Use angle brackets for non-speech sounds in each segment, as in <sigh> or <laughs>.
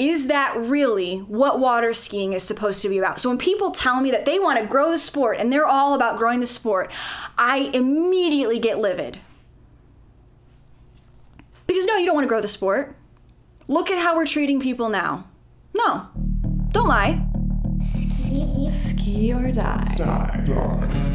is that really what water skiing is supposed to be about? So when people tell me that they want to grow the sport and they're all about growing the sport, I immediately get livid. Because no, you don't want to grow the sport. Look at how we're treating people now. No, don't lie. Ski. Ski or die. Die. Die.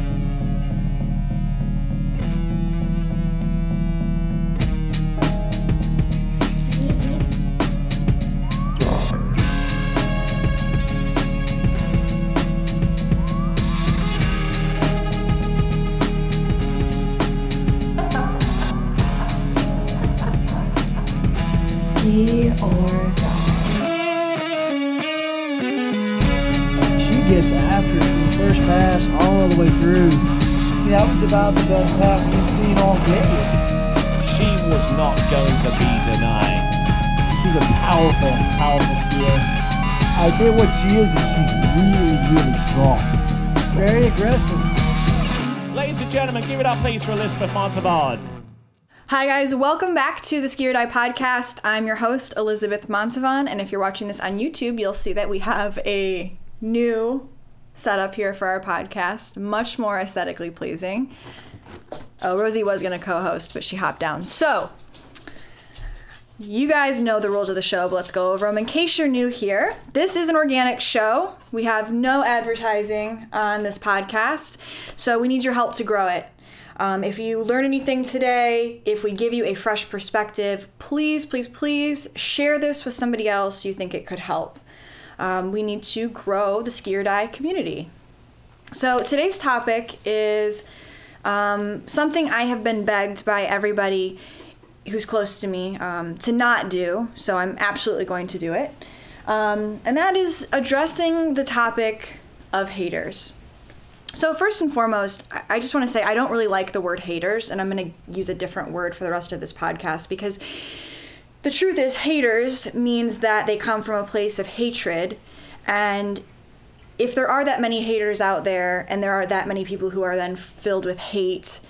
Gets after it from the first pass all the way through. That was about the best pass we've seen all day. she was not going to be denied. She's a powerful, powerful skier. I tell you what she is, is she's really, really strong. Very aggressive. Ladies and gentlemen, give it up please for Elizabeth Montalban. Hi, guys. Welcome back to the Ski or Die podcast. I'm your host, Elizabeth Montavon. And if you're watching this on YouTube, you'll see that we have a new setup here for our podcast, much more aesthetically pleasing. Oh, Rosie was going to co host, but she hopped down. So, you guys know the rules of the show, but let's go over them. In case you're new here, this is an organic show. We have no advertising on this podcast, so we need your help to grow it. Um, if you learn anything today, if we give you a fresh perspective, please, please, please share this with somebody else you think it could help. Um, we need to grow the ski or die community. So today's topic is um, something I have been begged by everybody who's close to me um, to not do, so I'm absolutely going to do it. Um, and that is addressing the topic of haters. So, first and foremost, I just want to say I don't really like the word haters, and I'm going to use a different word for the rest of this podcast because the truth is, haters means that they come from a place of hatred. And if there are that many haters out there, and there are that many people who are then filled with hate,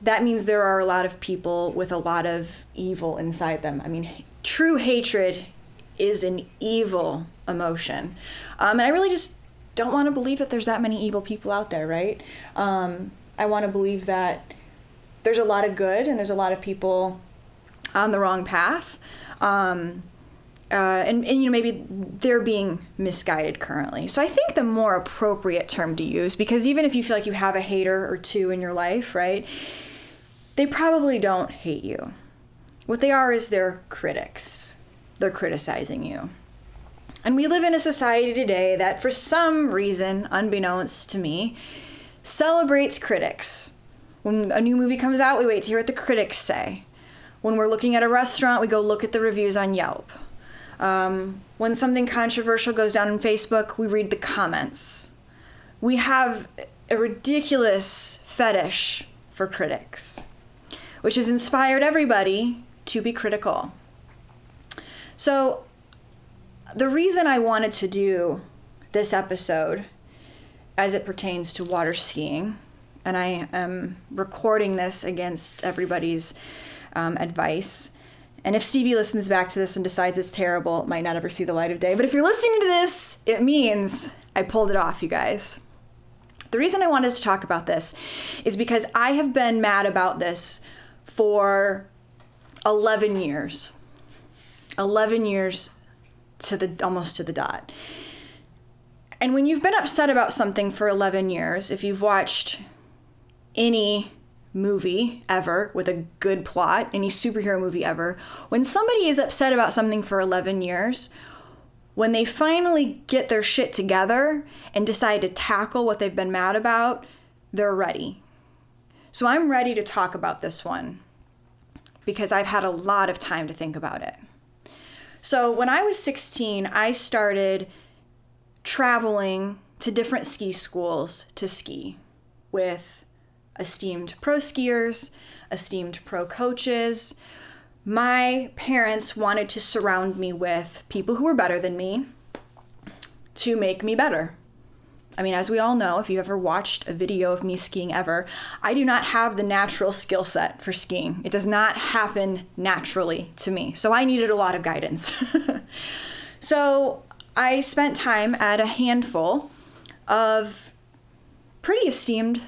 that means there are a lot of people with a lot of evil inside them. I mean, true hatred is an evil emotion. Um, and I really just don't want to believe that there's that many evil people out there, right? Um, I want to believe that there's a lot of good and there's a lot of people on the wrong path. Um, uh, and, and you know maybe they're being misguided currently. So I think the more appropriate term to use, because even if you feel like you have a hater or two in your life, right, they probably don't hate you. What they are is they're critics. They're criticizing you. And we live in a society today that, for some reason, unbeknownst to me, celebrates critics. When a new movie comes out, we wait to hear what the critics say. When we're looking at a restaurant, we go look at the reviews on Yelp. Um, when something controversial goes down on Facebook, we read the comments. We have a ridiculous fetish for critics, which has inspired everybody to be critical. So, the reason I wanted to do this episode as it pertains to water skiing, and I am recording this against everybody's um, advice. And if Stevie listens back to this and decides it's terrible, it might not ever see the light of day. But if you're listening to this, it means I pulled it off, you guys. The reason I wanted to talk about this is because I have been mad about this for 11 years. 11 years to the almost to the dot. And when you've been upset about something for 11 years, if you've watched any movie ever with a good plot, any superhero movie ever, when somebody is upset about something for 11 years, when they finally get their shit together and decide to tackle what they've been mad about, they're ready. So I'm ready to talk about this one because I've had a lot of time to think about it. So when I was 16, I started traveling to different ski schools to ski with esteemed pro skiers, esteemed pro coaches. My parents wanted to surround me with people who were better than me to make me better. I mean, as we all know, if you've ever watched a video of me skiing ever, I do not have the natural skill set for skiing. It does not happen naturally to me. So I needed a lot of guidance. <laughs> So I spent time at a handful of pretty esteemed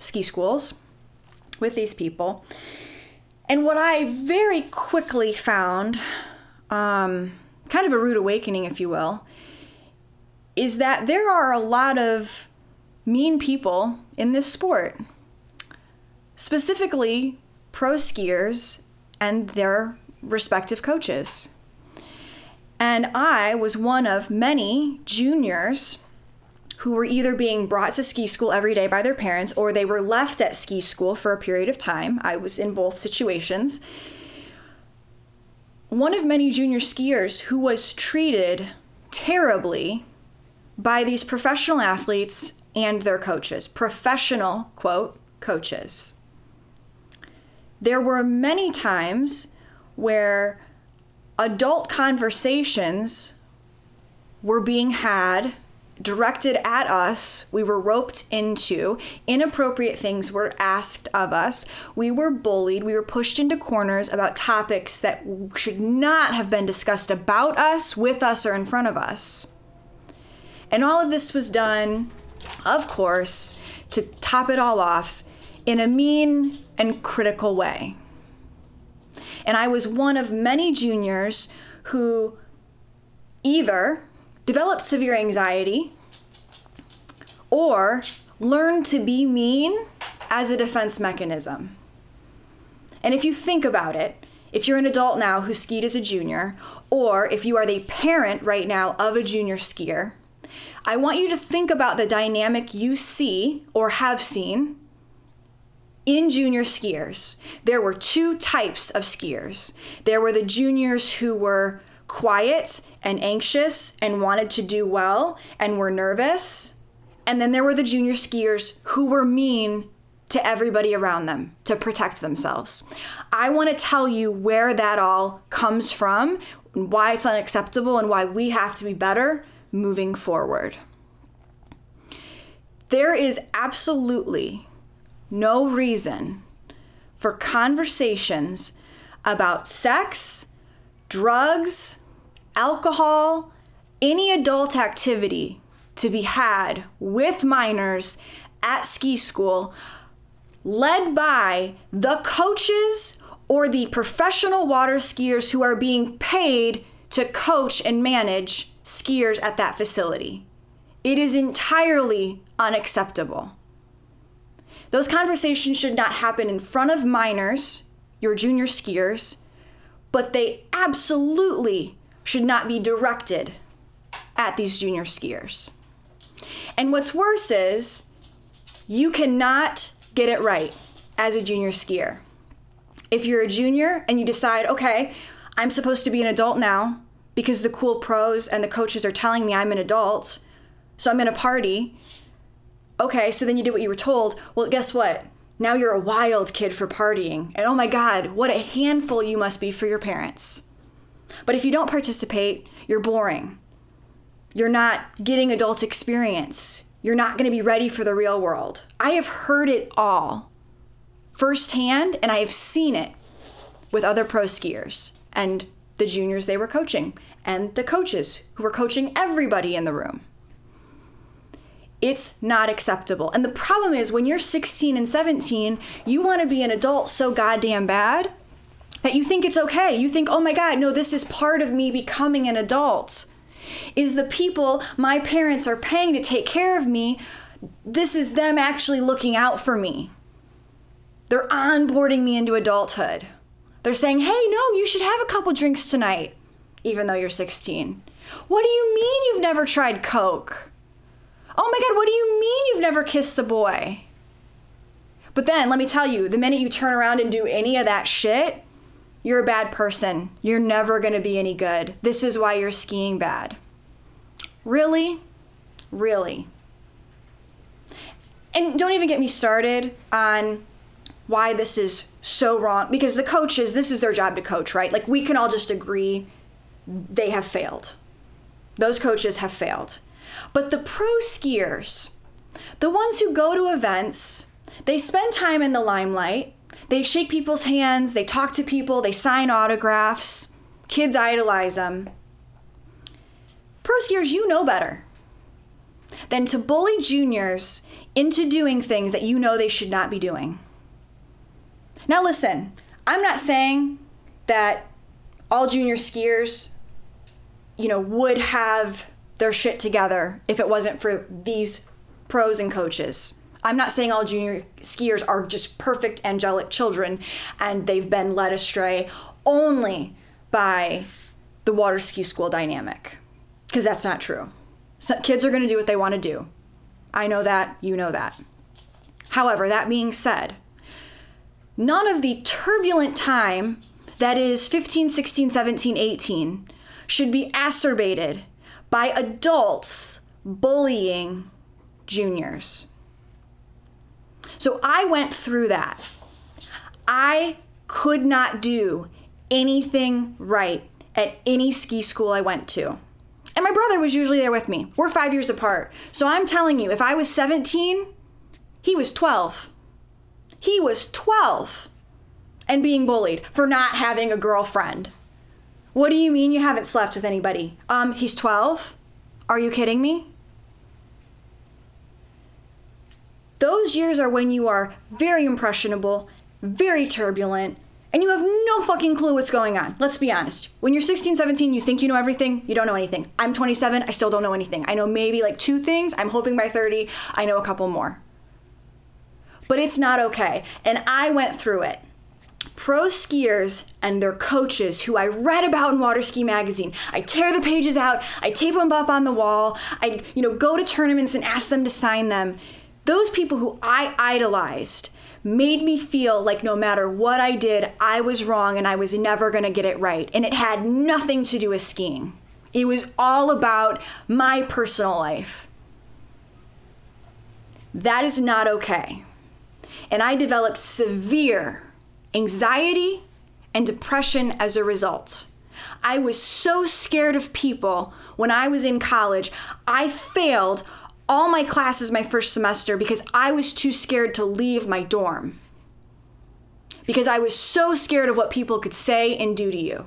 ski schools with these people. And what I very quickly found, um, kind of a rude awakening, if you will, is that there are a lot of mean people in this sport, specifically pro skiers and their respective coaches. And I was one of many juniors who were either being brought to ski school every day by their parents or they were left at ski school for a period of time. I was in both situations. One of many junior skiers who was treated terribly by these professional athletes and their coaches, professional, quote, coaches. There were many times where adult conversations were being had directed at us. We were roped into. Inappropriate things were asked of us. We were bullied. We were pushed into corners about topics that should not have been discussed about us, with us, or in front of us. And all of this was done, of course, to top it all off in a mean and critical way. And I was one of many juniors who either developed severe anxiety or learned to be mean as a defense mechanism. And if you think about it, if you're an adult now who skied as a junior, or if you are the parent right now of a junior skier, I want you to think about the dynamic you see or have seen in junior skiers. There were two types of skiers. There were the juniors who were quiet and anxious and wanted to do well and were nervous. And then there were the junior skiers who were mean to everybody around them to protect themselves. I want to tell you where that all comes from, why it's unacceptable, and why we have to be better moving forward. There is absolutely no reason for conversations about sex, drugs, alcohol, any adult activity to be had with minors at ski school led by the coaches or the professional water skiers who are being paid to coach and manage skiers at that facility. It is entirely unacceptable. Those conversations should not happen in front of minors, your junior skiers, but they absolutely should not be directed at these junior skiers. And what's worse is you cannot get it right as a junior skier. If you're a junior and you decide, okay, I'm supposed to be an adult now because the cool pros and the coaches are telling me I'm an adult, so I'm in a party. Okay, so then you did what you were told. Well, guess what? Now you're a wild kid for partying. And oh my God, what a handful you must be for your parents. But if you don't participate, you're boring. You're not getting adult experience. You're not going to be ready for the real world. I have heard it all firsthand, and I have seen it with other pro skiers and the juniors they were coaching, and the coaches who were coaching everybody in the room. It's not acceptable. And the problem is when you're 16 and 17, you want to be an adult so goddamn bad that you think it's okay. You think, oh my God, no, this is part of me becoming an adult is the people my parents are paying to take care of me. This is them actually looking out for me. They're onboarding me into adulthood. They're saying, hey, no, you should have a couple drinks tonight, even though you're 16. What do you mean you've never tried Coke? Oh my God, what do you mean you've never kissed the boy? But then, let me tell you, the minute you turn around and do any of that shit, you're a bad person. You're never going to be any good. This is why you're skiing bad. Really? Really? And don't even get me started on why this is so wrong because the coaches, this is their job to coach, right? Like we can all just agree they have failed. Those coaches have failed. But the pro skiers, the ones who go to events, they spend time in the limelight, they shake people's hands, they talk to people, they sign autographs. Kids idolize them. Pro skiers, you know better than to bully juniors into doing things that you know they should not be doing. Now, listen, I'm not saying that all junior skiers, you know, would have their shit together if it wasn't for these pros and coaches. I'm not saying all junior skiers are just perfect angelic children and they've been led astray only by the water ski school dynamic, because that's not true. So kids are going to do what they want to do. I know that, you know that. However, that being said, none of the turbulent time that is 15, 16, 17, 18 should be acerbated by adults bullying juniors. So I went through that. I could not do anything right at any ski school I went to. And my brother was usually there with me. We're five years apart. So I'm telling you, if I was 17, he was 12. He was 12 and being bullied for not having a girlfriend. What do you mean you haven't slept with anybody? Um, he's 12? Are you kidding me? Those years are when you are very impressionable, very turbulent, and you have no fucking clue what's going on. Let's be honest. When you're 16, 17, you think you know everything, you don't know anything. I'm 27, I still don't know anything. I know maybe like two things. I'm hoping by 30, I know a couple more. But it's not okay. And I went through it. Pro skiers and their coaches, who I read about in Water Ski Magazine, I tear the pages out, I tape them up on the wall, I, you know, go to tournaments and ask them to sign them those people who I idolized made me feel like no matter what I did, I was wrong and I was never going to get it right. And it had nothing to do with skiing, it was all about my personal life. That is not okay. And I developed severe anxiety and depression as a result. I was so scared of people when I was in college. I failed all my classes my first semester because I was too scared to leave my dorm. Because I was so scared of what people could say and do to you.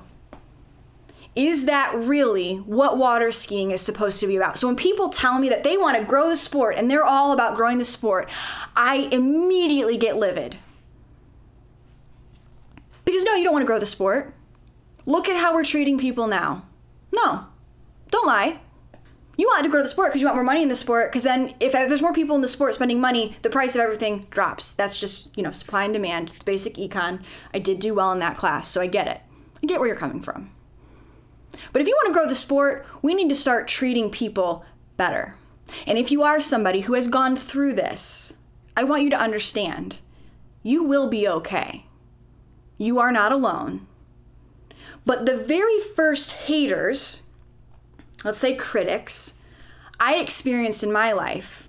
Is that really what water skiing is supposed to be about? So when people tell me that they want to grow the sport and they're all about growing the sport, I immediately get livid. Because no, you don't want to grow the sport. Look at how we're treating people now. No, don't lie. You want to grow the sport because you want more money in the sport because then if there's more people in the sport spending money the price of everything drops. That's just you know supply and demand. It's basic econ. I did do well in that class so i get it. I get where you're coming from. But if you want to grow the sport we need to start treating people better. And if you are somebody who has gone through this i want you to understand you will be okay you are not alone but the very first haters let's say critics, I experienced in my life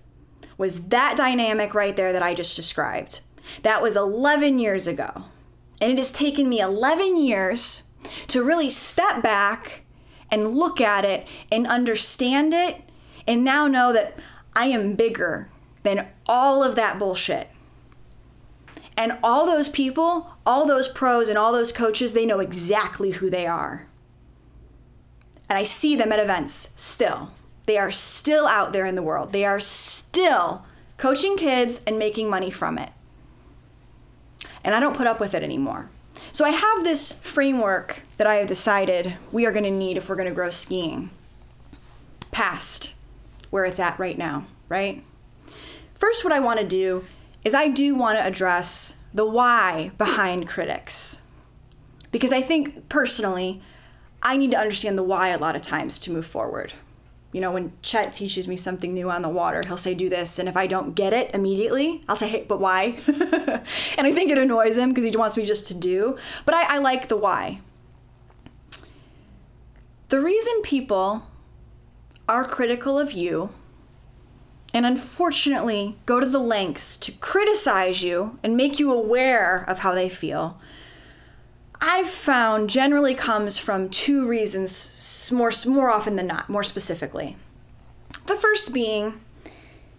was that dynamic right there that I just described. That was 11 years ago. And it has taken me 11 years to really step back and look at it and understand it and now know that I am bigger than all of that bullshit. And all those people, all those pros and all those coaches, they know exactly who they are and I see them at events still. They are still out there in the world. They are still coaching kids and making money from it. And I don't put up with it anymore. So I have this framework that I have decided we are going to need if we're going to grow skiing past where it's at right now, right? First, what I want to do is I do want to address the why behind critics. Because I think personally, I need to understand the why a lot of times to move forward. You know, when Chet teaches me something new on the water, he'll say, do this. And if I don't get it immediately, I'll say, hey, but why? <laughs> and I think it annoys him because he wants me just to do. But I, I like the why. The reason people are critical of you and unfortunately go to the lengths to criticize you and make you aware of how they feel I've found generally comes from two reasons, more, more often than not, more specifically. The first being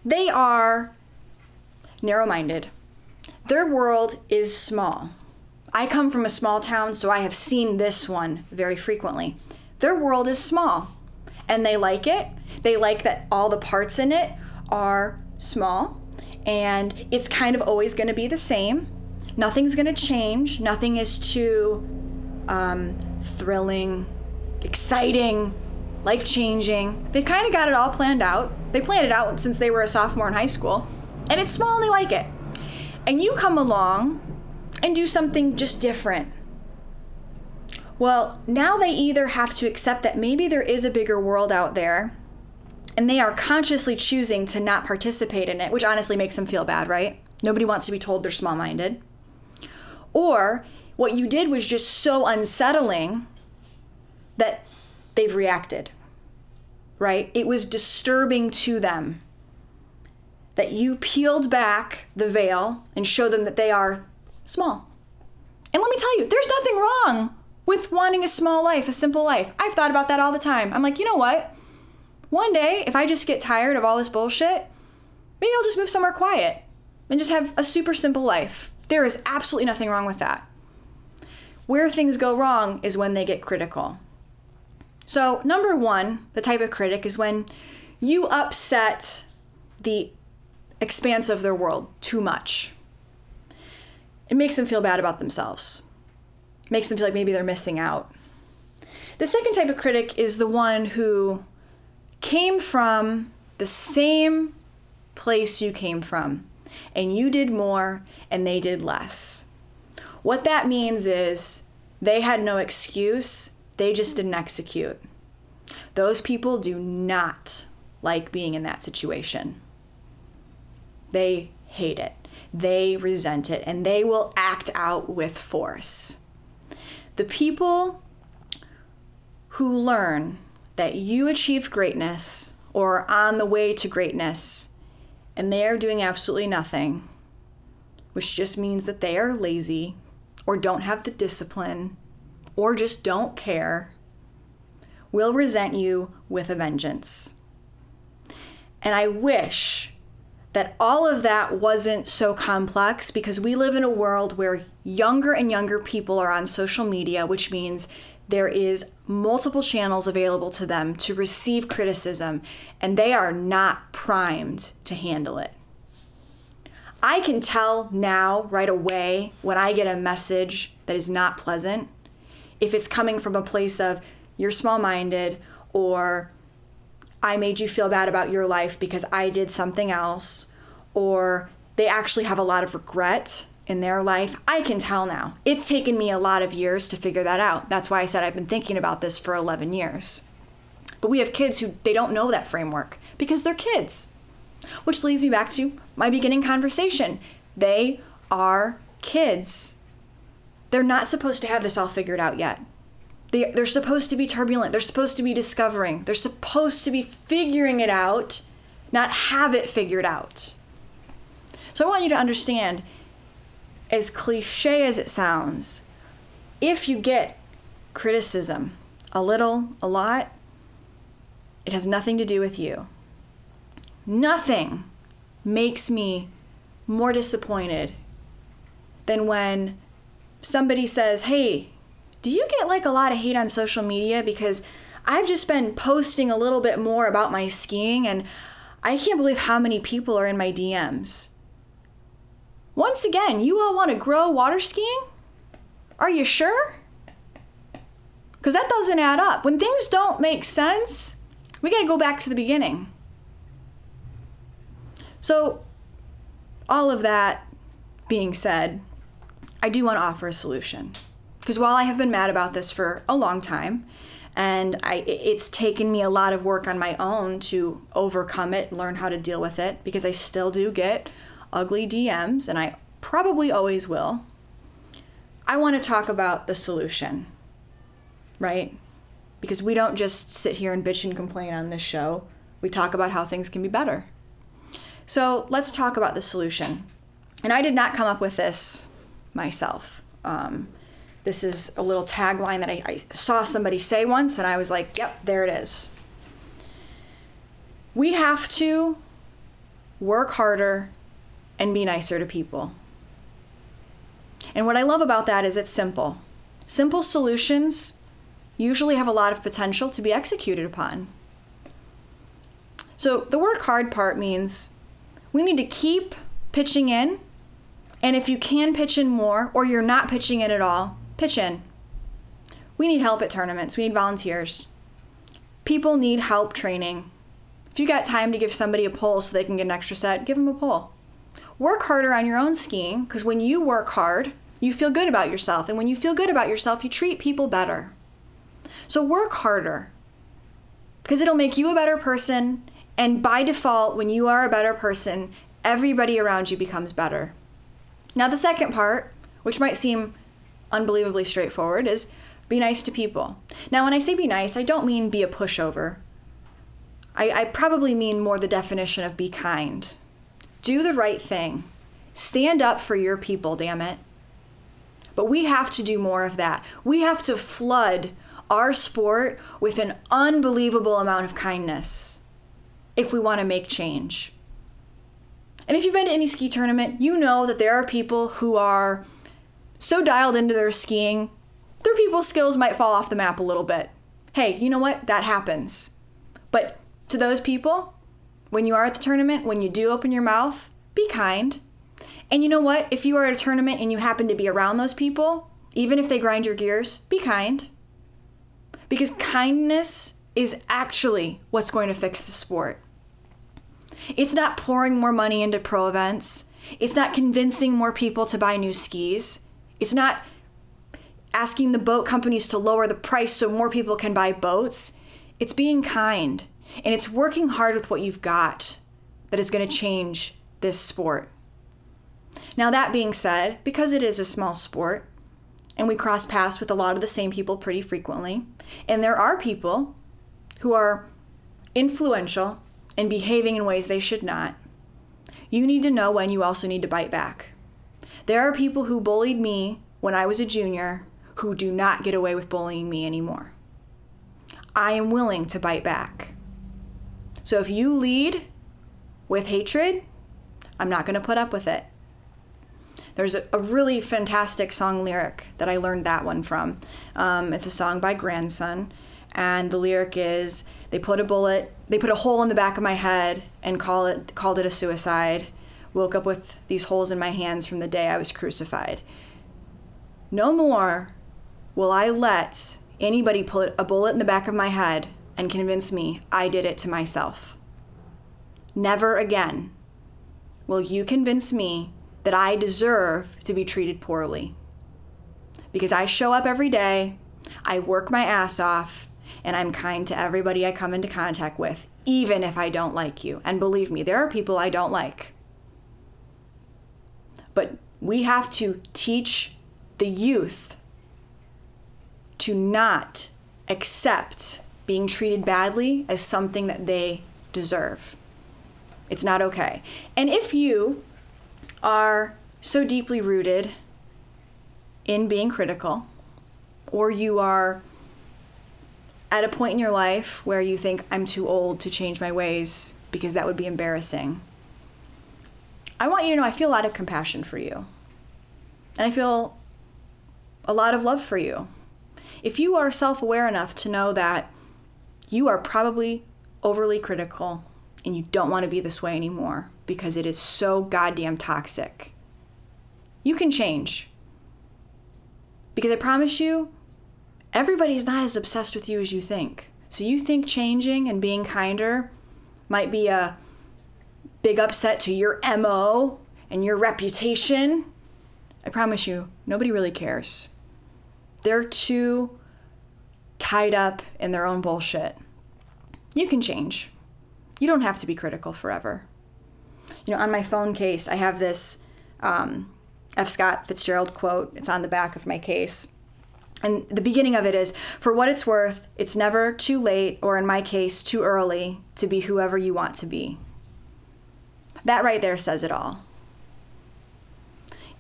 they are narrow minded, their world is small. I come from a small town, so I have seen this one very frequently. Their world is small, and they like it. They like that all the parts in it are small and it's kind of always going to be the same. Nothing's going to change. Nothing is too um, thrilling, exciting, life changing. They've kind of got it all planned out. They planned it out since they were a sophomore in high school, and it's small and they like it. And you come along and do something just different. Well, now they either have to accept that maybe there is a bigger world out there and they are consciously choosing to not participate in it, which honestly makes them feel bad, right? Nobody wants to be told they're small minded. Or what you did was just so unsettling that they've reacted, right? It was disturbing to them that you peeled back the veil and showed them that they are small. And let me tell you, there's nothing wrong with wanting a small life, a simple life. I've thought about that all the time. I'm like, you know what? One day, if I just get tired of all this bullshit, maybe I'll just move somewhere quiet and just have a super simple life. There is absolutely nothing wrong with that. Where things go wrong is when they get critical. So, number one, the type of critic is when you upset the expanse of their world too much. It makes them feel bad about themselves, it makes them feel like maybe they're missing out. The second type of critic is the one who came from the same place you came from, and you did more and they did less. What that means is they had no excuse, they just didn't execute. Those people do not like being in that situation. They hate it, they resent it, and they will act out with force. The people who learn that you achieved greatness or are on the way to greatness and they are doing absolutely nothing, which just means that they are lazy or don't have the discipline or just don't care, will resent you with a vengeance. And I wish that all of that wasn't so complex because we live in a world where younger and younger people are on social media, which means there is multiple channels available to them to receive criticism and they are not primed to handle it. I can tell now right away when I get a message that is not pleasant if it's coming from a place of you're small-minded or I made you feel bad about your life because I did something else or they actually have a lot of regret in their life, I can tell now. It's taken me a lot of years to figure that out. That's why I said I've been thinking about this for 11 years. But we have kids who they don't know that framework because they're kids. Which leads me back to my beginning conversation. They are kids. They're not supposed to have this all figured out yet. They, they're supposed to be turbulent. They're supposed to be discovering. They're supposed to be figuring it out, not have it figured out. So I want you to understand as cliche as it sounds, if you get criticism, a little, a lot, it has nothing to do with you. Nothing makes me more disappointed than when somebody says, Hey, do you get like a lot of hate on social media? Because I've just been posting a little bit more about my skiing and I can't believe how many people are in my DMs. Once again, you all want to grow water skiing? Are you sure? Because that doesn't add up. When things don't make sense, we got to go back to the beginning. So, all of that being said, I do want to offer a solution. Because while I have been mad about this for a long time, and I, it's taken me a lot of work on my own to overcome it, learn how to deal with it, because I still do get ugly DMs, and I probably always will. I want to talk about the solution, right? Because we don't just sit here and bitch and complain on this show, we talk about how things can be better. So let's talk about the solution. And I did not come up with this myself. Um, this is a little tagline that I, I saw somebody say once, and I was like, yep, there it is. We have to work harder and be nicer to people. And what I love about that is it's simple. Simple solutions usually have a lot of potential to be executed upon. So the work hard part means we need to keep pitching in. And if you can pitch in more or you're not pitching in at all, pitch in. We need help at tournaments. We need volunteers. People need help training. If you got time to give somebody a pole so they can get an extra set, give them a pole. Work harder on your own skiing because when you work hard, you feel good about yourself. And when you feel good about yourself, you treat people better. So work harder because it'll make you a better person. And by default, when you are a better person, everybody around you becomes better. Now, the second part, which might seem unbelievably straightforward, is be nice to people. Now, when I say be nice, I don't mean be a pushover. I, I probably mean more the definition of be kind. Do the right thing. Stand up for your people, damn it. But we have to do more of that. We have to flood our sport with an unbelievable amount of kindness if we want to make change. And if you've been to any ski tournament, you know that there are people who are so dialed into their skiing their people's skills might fall off the map a little bit. Hey, you know what? That happens. But to those people, when you are at the tournament, when you do open your mouth, be kind. And you know what? If you are at a tournament and you happen to be around those people, even if they grind your gears, be kind. Because kindness is actually what's going to fix the sport. It's not pouring more money into pro events. It's not convincing more people to buy new skis. It's not asking the boat companies to lower the price so more people can buy boats. It's being kind and it's working hard with what you've got that is going to change this sport. Now, that being said, because it is a small sport and we cross paths with a lot of the same people pretty frequently, and there are people who are influential and behaving in ways they should not, you need to know when you also need to bite back. There are people who bullied me when I was a junior who do not get away with bullying me anymore. I am willing to bite back. So if you lead with hatred, I'm not going to put up with it. There's a, a, really fantastic song lyric that I learned that one from. Um, it's a song by Grandson, and the lyric is they put a bullet, they put a hole in the back of my head and call it called it a suicide. Woke up with these holes in my hands from the day I was crucified. No more will I let anybody put a bullet in the back of my head and convince me I did it to myself. Never again will you convince me that I deserve to be treated poorly. Because I show up every day, I work my ass off, and I'm kind to everybody I come into contact with, even if I don't like you. And believe me, there are people I don't like. But we have to teach the youth to not accept being treated badly as something that they deserve. It's not okay. And if you are so deeply rooted in being critical, or you are at a point in your life where you think, I'm too old to change my ways because that would be embarrassing, I want you to know I feel a lot of compassion for you. And I feel a lot of love for you if you are self aware enough to know that you are probably overly critical and you don't want to be this way anymore because it is so goddamn toxic, you can change. Because I promise you, everybody's not as obsessed with you as you think. So you think changing and being kinder might be a big upset to your MO and your reputation. I promise you, nobody really cares. They're too tied up in their own bullshit. You can change. You don't have to be critical forever. You know, on my phone case, I have this um, F. Scott Fitzgerald quote. It's on the back of my case. And the beginning of it is For what it's worth, it's never too late, or in my case, too early, to be whoever you want to be. That right there says it all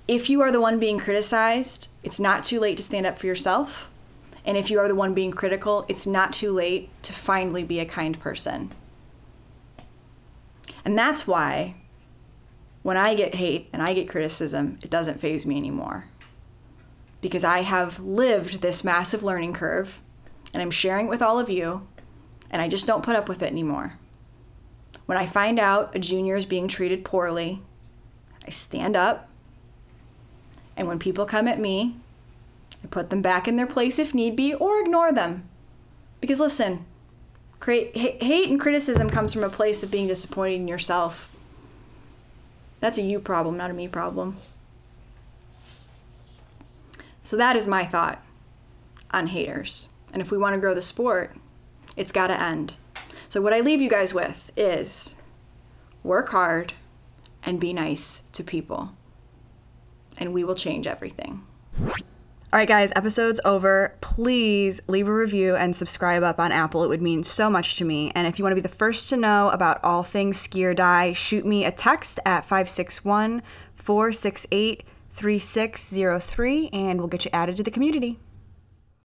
if you are the one being criticized, it's not too late to stand up for yourself. And if you are the one being critical, it's not too late to finally be a kind person. And that's why when I get hate and I get criticism, it doesn't phase me anymore. Because I have lived this massive learning curve and I'm sharing it with all of you, and I just don't put up with it anymore. When I find out a junior is being treated poorly, I stand up. And when people come at me, put them back in their place if need be or ignore them. Because listen, create, hate and criticism comes from a place of being disappointed in yourself. That's a you problem, not a me problem. So that is my thought on haters. And if we want to grow the sport, it's got to end. So, what I leave you guys with is work hard and be nice to people, and we will change everything. All right, guys, episode's over. Please leave a review and subscribe up on Apple. It would mean so much to me. And if you want to be the first to know about all things ski or die, shoot me a text at 561 468 3603 and we'll get you added to the community.